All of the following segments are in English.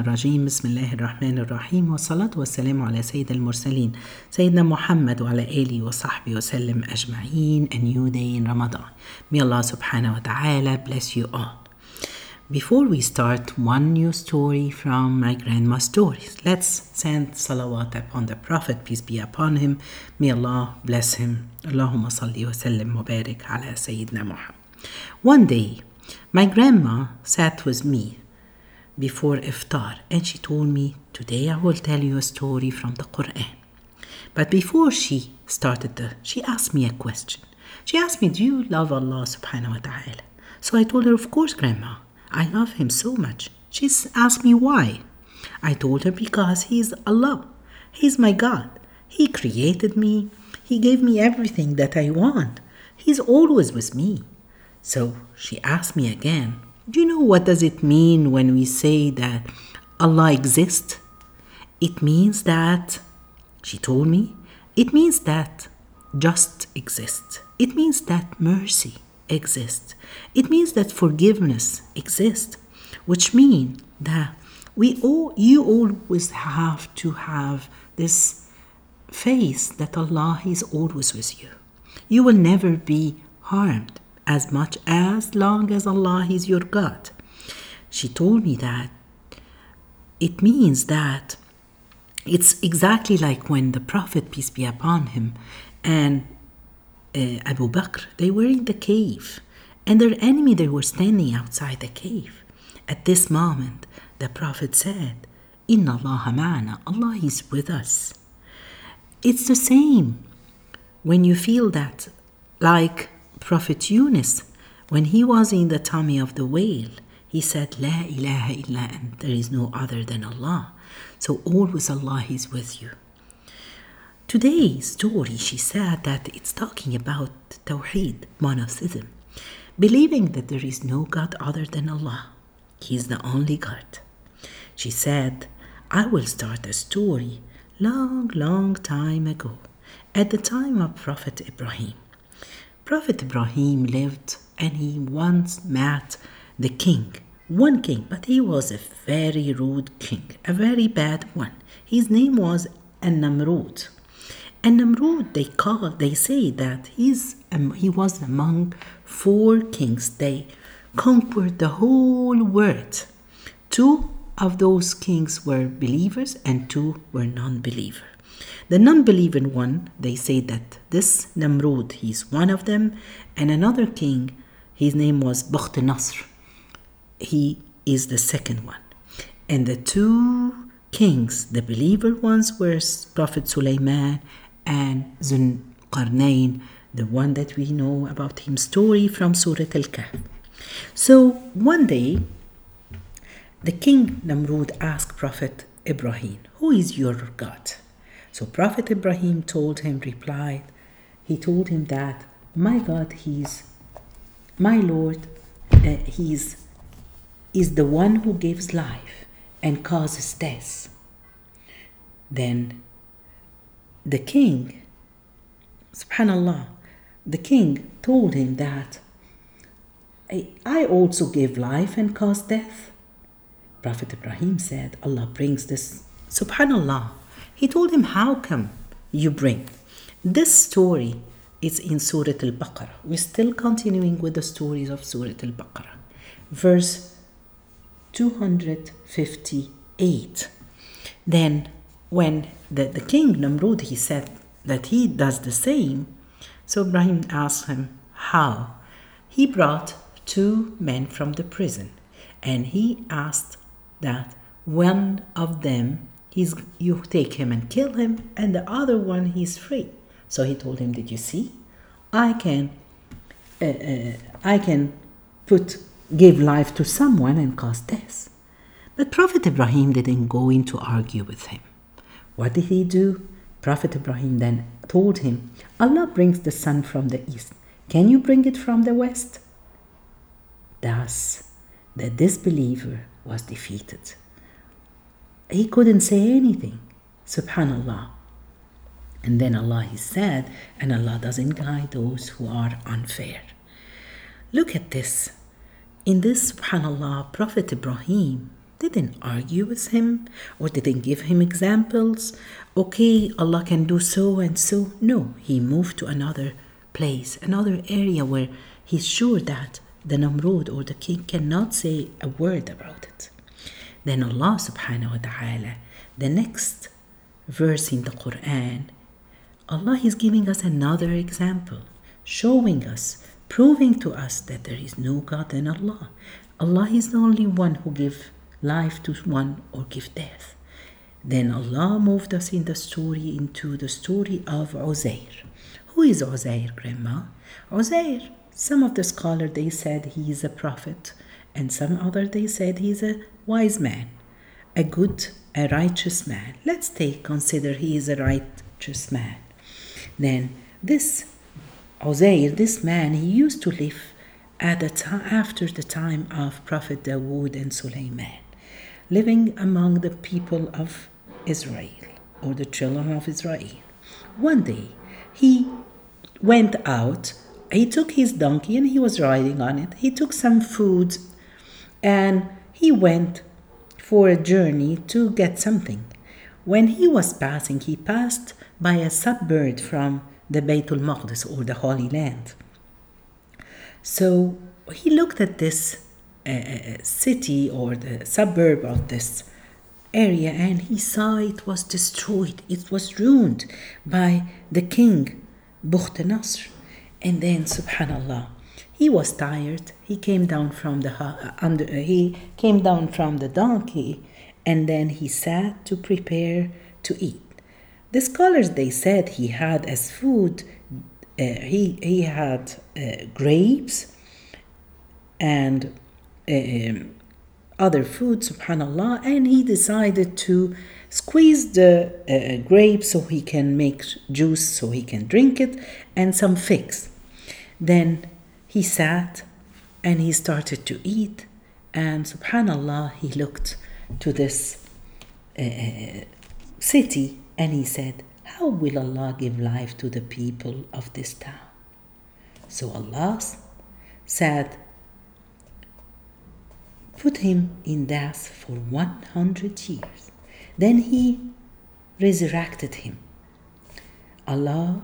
الرجيم بسم الله الرحمن الرحيم والصلاة والسلام على سيد المرسلين سيدنا محمد وعلى آله وصحبه وسلم أجمعين A new day in Ramadan May Allah subhanahu wa ta'ala bless you all Before we start one new story from my grandma's stories, let's send salawat upon the Prophet, peace be upon him. May Allah bless him. Wa sallim wa barik ala Sayyidina Muhammad. One day, my grandma sat with me before iftar and she told me, Today I will tell you a story from the Quran. But before she started, the, she asked me a question. She asked me, Do you love Allah subhanahu wa ta'ala? So I told her, Of course, grandma. I love him so much. She asked me why. I told her because he's Allah. He's my God. He created me. He gave me everything that I want. He's always with me. So she asked me again, do you know what does it mean when we say that Allah exists? It means that she told me, it means that just exists. It means that mercy exists. It means that forgiveness exists, which means that we all you always have to have this faith that Allah is always with you. You will never be harmed as much as long as Allah is your God. She told me that it means that it's exactly like when the Prophet, peace be upon him, and uh, Abu Bakr, they were in the cave, and their enemy, they were standing outside the cave. At this moment, the Prophet said, Inna Allah ma'ana, Allah is with us. It's the same when you feel that, like Prophet Yunus, when he was in the tummy of the whale, he said, La ilaha illa ant, there is no other than Allah. So always Allah is with you. Today's story, she said that it's talking about Tawheed, monotheism, believing that there is no God other than Allah. He is the only God. She said, I will start a story long, long time ago, at the time of Prophet Ibrahim. Prophet Ibrahim lived and he once met the king, one king, but he was a very rude king, a very bad one. His name was An-Namrud. And Namrud, they call, they say that he's um, he was among four kings. They conquered the whole world. Two of those kings were believers, and two were non-believer. The non-believer one, they say that this Namrud, he's one of them, and another king, his name was Bukht Nasr. He is the second one. And the two kings, the believer ones, were Prophet Sulaiman and Zulqarnain, the one that we know about him story from Surah Al-Kahf. So one day, the king Namrud asked Prophet Ibrahim, Who is your God? So Prophet Ibrahim told him, replied, he told him that my God, he's my Lord, uh, he's is the one who gives life and causes death. Then the king, subhanallah, the king told him that I also give life and cause death. Prophet Ibrahim said, Allah brings this. Subhanallah. He told him, How come you bring? This story is in Surah Al Baqarah. We're still continuing with the stories of Surah Al Baqarah. Verse 258. Then, when the, the king Namrud he said that he does the same, so Ibrahim asked him, How? He brought two men from the prison, and he asked that one of them he's you take him and kill him, and the other one he's free. So he told him, Did you see? I can uh, uh, I can put give life to someone and cause death. But Prophet Ibrahim didn't go in to argue with him. What did he do? Prophet Ibrahim then told him, Allah brings the sun from the east. Can you bring it from the west? Thus, the disbeliever was defeated. He couldn't say anything. Subhanallah. And then Allah he said, and Allah doesn't guide those who are unfair. Look at this. In this, subhanAllah, Prophet Ibrahim, didn't argue with him or didn't give him examples. Okay, Allah can do so and so. No, he moved to another place, another area where he's sure that the Namrud or the king cannot say a word about it. Then Allah subhanahu wa ta'ala, the next verse in the Quran, Allah is giving us another example, showing us, proving to us that there is no God than Allah. Allah is the only one who gives life to one or give death. Then Allah moved us in the story into the story of Uzair. Who is Uzair, Grandma? Uzair, some of the scholars they said he is a prophet, and some other they said he's a wise man, a good, a righteous man. Let's take consider he is a righteous man. Then this Uzair, this man, he used to live at the time after the time of Prophet Dawood and Sulaiman, living among the people of Israel or the children of Israel. One day he went out, he took his donkey and he was riding on it. He took some food and he went for a journey to get something. When he was passing, he passed by a suburb from the Baytul Maqdis or the Holy Land. So he looked at this uh, uh, city or the suburb of this area and he saw it was destroyed, it was ruined by the king Bukht Nasr. And then, subhanallah, he was tired. He came down from the uh, under, uh, he came down from the donkey, and then he sat to prepare to eat. The scholars they said he had as food uh, he he had uh, grapes and um, other food, subhanallah, and he decided to squeeze the uh, grapes so he can make juice so he can drink it and some figs. Then he sat and he started to eat, and subhanallah, he looked to this uh, city and he said, How will Allah give life to the people of this town? So Allah said, Put him in death for 100 years. Then he resurrected him. Allah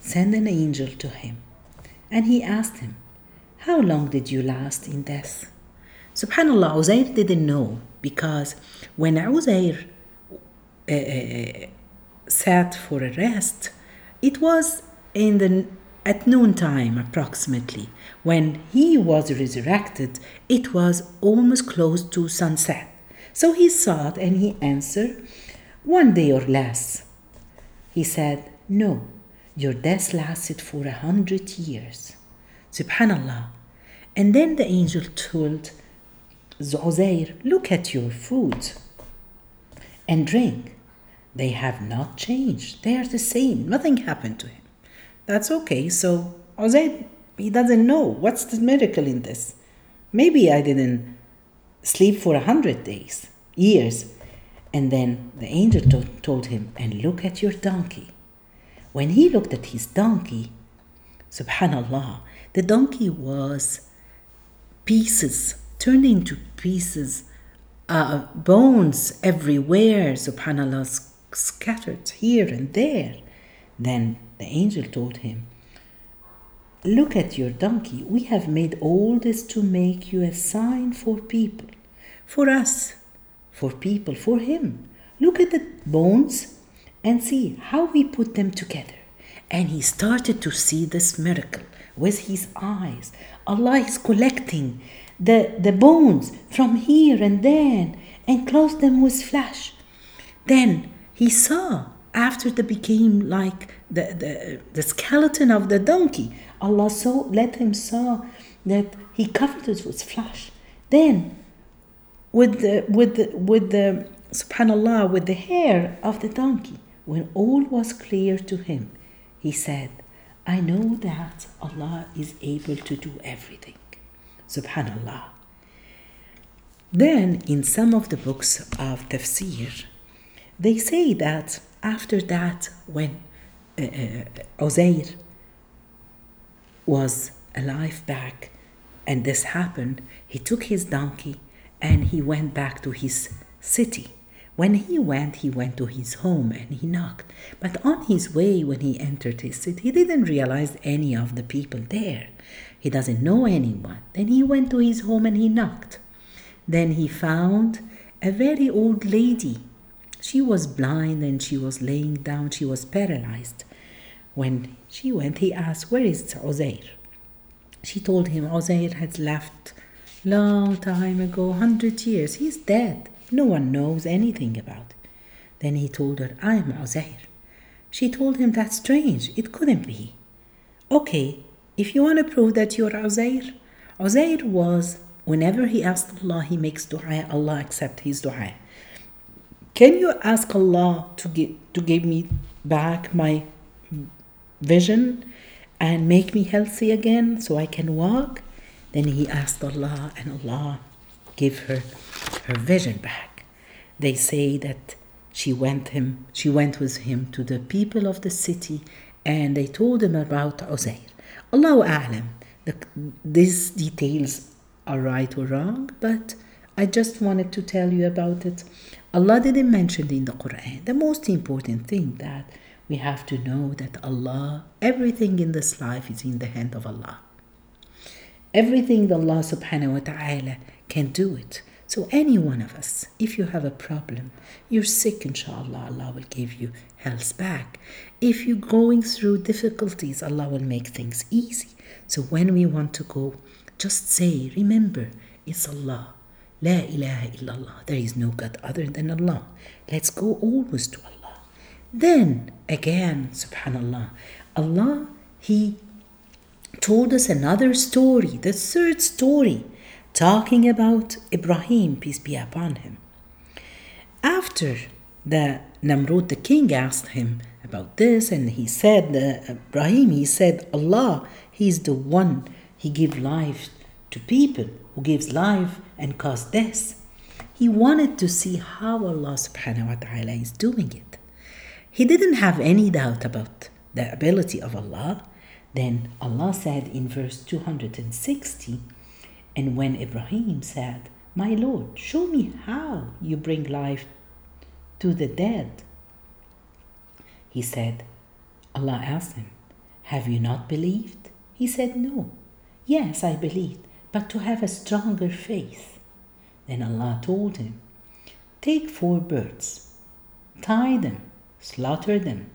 sent an angel to him and he asked him, How long did you last in death? Subhanallah, Uzair didn't know because when Uzair uh, uh, sat for a rest, it was in the at noontime approximately. When he was resurrected, it was almost close to sunset. So he thought and he answered, One day or less. He said, No, your death lasted for a hundred years. Subhanallah. And then the angel told Uzair, Look at your food and drink. They have not changed. They are the same. Nothing happened to him. That's okay. So Uzair, he doesn't know what's the miracle in this. Maybe I didn't sleep for a hundred days, years. And then the angel to- told him, And look at your donkey. When he looked at his donkey, subhanallah, the donkey was pieces, turned into pieces, uh, bones everywhere, subhanallah, scattered here and there. Then the angel told him, Look at your donkey. We have made all this to make you a sign for people, for us, for people, for him. Look at the bones and see how we put them together. And he started to see this miracle with his eyes. Allah is collecting the, the bones from here and then and clothed them with flesh. Then he saw after they became like the, the, the skeleton of the donkey, Allah saw let him saw that he covered it with flesh. Then with the with the with the subhanallah with the hair of the donkey, when all was clear to him, he said, I know that Allah is able to do everything. Subhanallah. Then, in some of the books of tafsir, they say that after that, when uh, uh, Uzair was alive back and this happened, he took his donkey and he went back to his city. When he went, he went to his home and he knocked. But on his way, when he entered his city, he didn't realize any of the people there. He doesn't know anyone. Then he went to his home and he knocked. Then he found a very old lady. She was blind and she was laying down, she was paralyzed. When she went, he asked, Where is Uzair? She told him Uzair had left long time ago, hundred years. He's dead. No one knows anything about. Then he told her, I am Uzair. She told him, That's strange. It couldn't be. Okay, if you want to prove that you're Uzair, Uzair was, whenever he asked Allah, he makes dua, Allah accept his dua. Can you ask Allah to give, to give me back my vision and make me healthy again so I can walk? Then he asked Allah, and Allah gave her her vision back. They say that she went him she went with him to the people of the city and they told him about Uzair. Allahu A'lam. The, these details are right or wrong, but I just wanted to tell you about it. Allah didn't mention in the Quran. The most important thing that we have to know that Allah, everything in this life is in the hand of Allah. Everything that Allah subhanahu wa ta'ala can do it. So any one of us, if you have a problem, you're sick, inshallah, Allah will give you health back. If you're going through difficulties, Allah will make things easy. So when we want to go, just say, remember, it's Allah. La ilaha illallah. There is no God other than Allah. Let's go always to Allah. Then again, subhanallah, Allah, He told us another story, the third story, talking about Ibrahim, peace be upon him. After the Namrud, the king, asked him about this, and he said, uh, Ibrahim, he said, Allah, He's the one, He gives life to people, who gives life and cause death. He wanted to see how Allah subhanahu wa ta'ala is doing it. He didn't have any doubt about the ability of Allah. Then Allah said in verse 260, and when Ibrahim said, My Lord, show me how you bring life to the dead. He said, Allah asked him, Have you not believed? He said, No. Yes, I believed, but to have a stronger faith. Then Allah told him, Take four birds, tie them, slaughter them,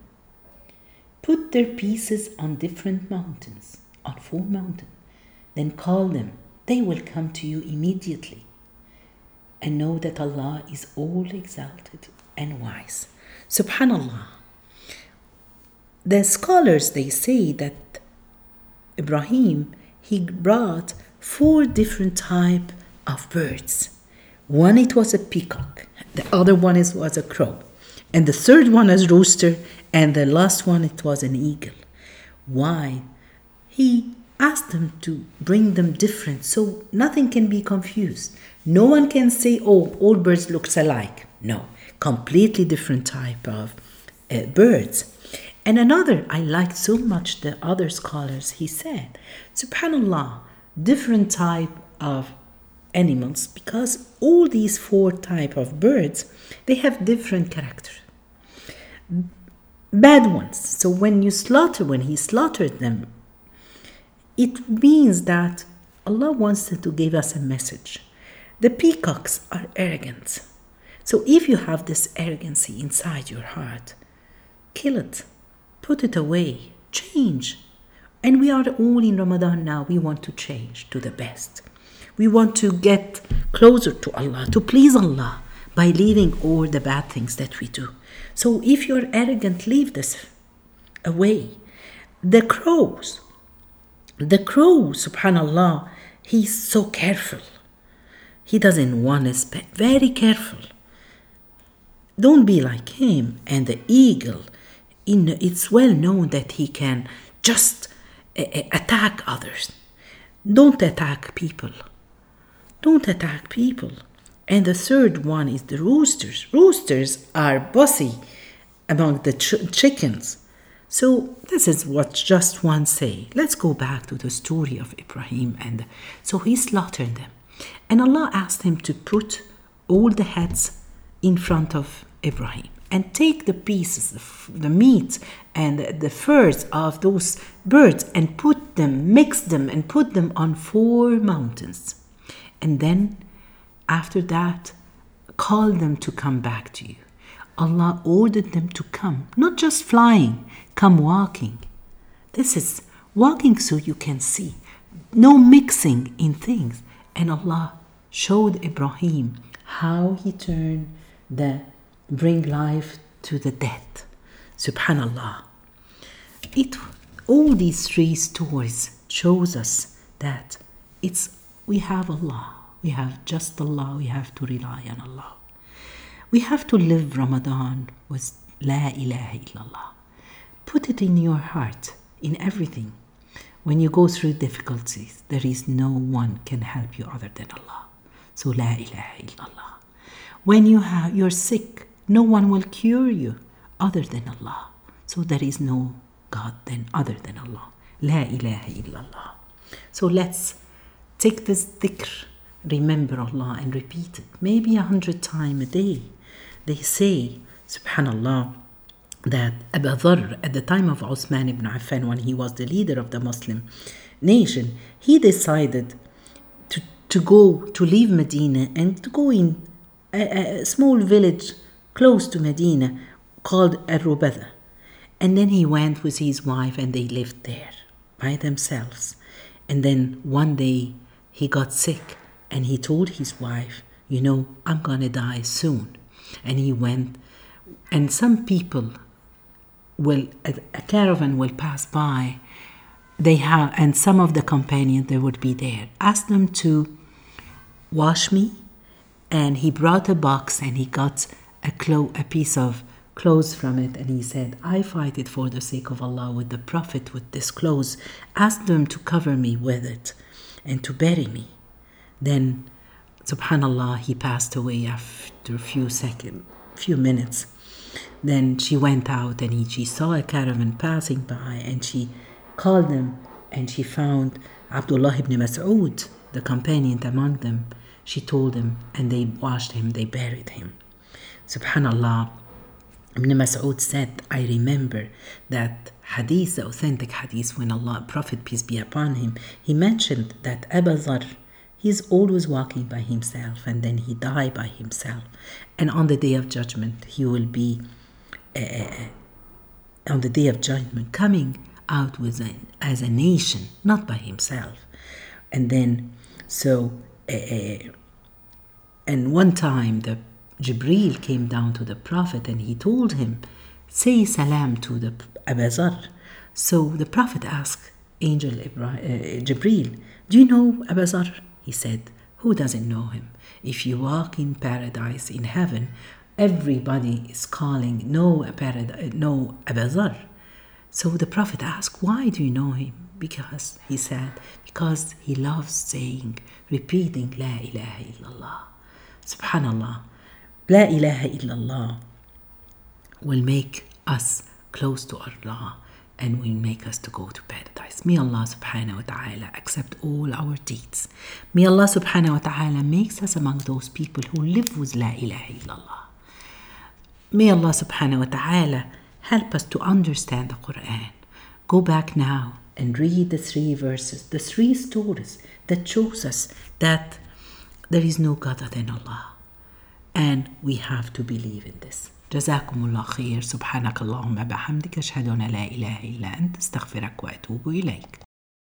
put their pieces on different mountains, on four mountains, then call them. They will come to you immediately. And know that Allah is all exalted and wise. Subhanallah. The scholars they say that Ibrahim he brought four different type of birds. One it was a peacock, the other one is, was a crow, and the third one is rooster, and the last one it was an eagle. Why? He asked them to bring them different so nothing can be confused. No one can say, "Oh, all birds looks alike." No, completely different type of uh, birds. And another, I liked so much the other scholars, he said, subhanallah, different type of animals because all these four type of birds, they have different character. Bad ones. So when you slaughter, when he slaughtered them, it means that Allah wants to give us a message. The peacocks are arrogant. So if you have this arrogancy inside your heart, kill it put it away, change. And we are all in Ramadan now. We want to change to the best. We want to get closer to Allah, to please Allah by leaving all the bad things that we do. So if you're arrogant, leave this away. The crows, the crow, subhanallah, he's so careful. He doesn't want to spend, very careful. Don't be like him. And the eagle, in, it's well known that he can just eh, eh, attack others. Don't attack people. Don't attack people. And the third one is the roosters. Roosters are bossy among the ch- chickens. So this is what just one say. Let's go back to the story of Ibrahim and so he slaughtered them. And Allah asked him to put all the heads in front of Ibrahim and take the pieces, the meat and the furs of those birds and put them, mix them, and put them on four mountains. And then after that, call them to come back to you. Allah ordered them to come, not just flying, come walking. This is walking so you can see, no mixing in things. And Allah showed Ibrahim how he turned the bring life to the dead. Subhanallah. It all these three stories shows us that it's we have Allah, we have just Allah, we have to rely on Allah. We have to live Ramadan with La ilaha illallah. Put it in your heart, in everything. When you go through difficulties, there is no one can help you other than Allah. So La ilaha illallah. When you have, you're sick, no one will cure you other than Allah. So there is no God then other than Allah. La ilaha illallah. So let's take this dhikr, remember Allah and repeat it. Maybe a hundred times a day. They say, subhanallah, that Abu Dharr, at the time of Uthman ibn Affan, when he was the leader of the Muslim nation, he decided to, to go, to leave Medina and to go in a, a small village close to Medina called Arubada. And then he went with his wife and they lived there by themselves. And then one day he got sick and he told his wife, You know, I'm to die soon. And he went. And some people will a, a caravan will pass by. They have and some of the companions they would be there. Ask them to wash me and he brought a box and he got a clo- a piece of clothes from it and he said i fight it for the sake of allah with the prophet with this clothes. Ask them to cover me with it and to bury me then subhanallah he passed away after a few seconds few minutes. Then she went out and he, she saw a caravan passing by and she called them and she found abdullah ibn mas'ud the companion among them. She told him and they washed him they buried him. Subhanallah ibn mas'ud said i remember that hadith the authentic hadith when allah prophet peace be upon him he mentioned that abu Dharr He's always walking by himself and then he die by himself. And on the day of judgment, he will be, uh, on the day of judgment, coming out with a, as a nation, not by himself. And then, so, uh, and one time the Jibril came down to the Prophet and he told him, say salam to the Abazar. So the Prophet asked Angel Ibrahim, uh, Jibril, do you know Abu Dharr? He said, Who doesn't know him? If you walk in paradise, in heaven, everybody is calling, No, paradise, no Abu Dharr. So the Prophet asked, Why do you know him? Because he said, Because he loves saying, repeating La ilaha illallah. Subhanallah. La ilaha illallah will make us close to Allah and will make us to go to paradise. May Allah subhanahu wa ta'ala accept all our deeds. May Allah subhanahu wa ta'ala makes us among those people who live with La ilaha illallah. May Allah subhanahu wa ta'ala help us to understand the Quran. Go back now and read the three verses, the three stories that shows us that there is no God other than Allah. And we have to believe in this. جزاكم الله خير. سبحانك اللهم بحمدك. أشهد أن لا إله إلا أنت. أستغفرك وأتوب إليك.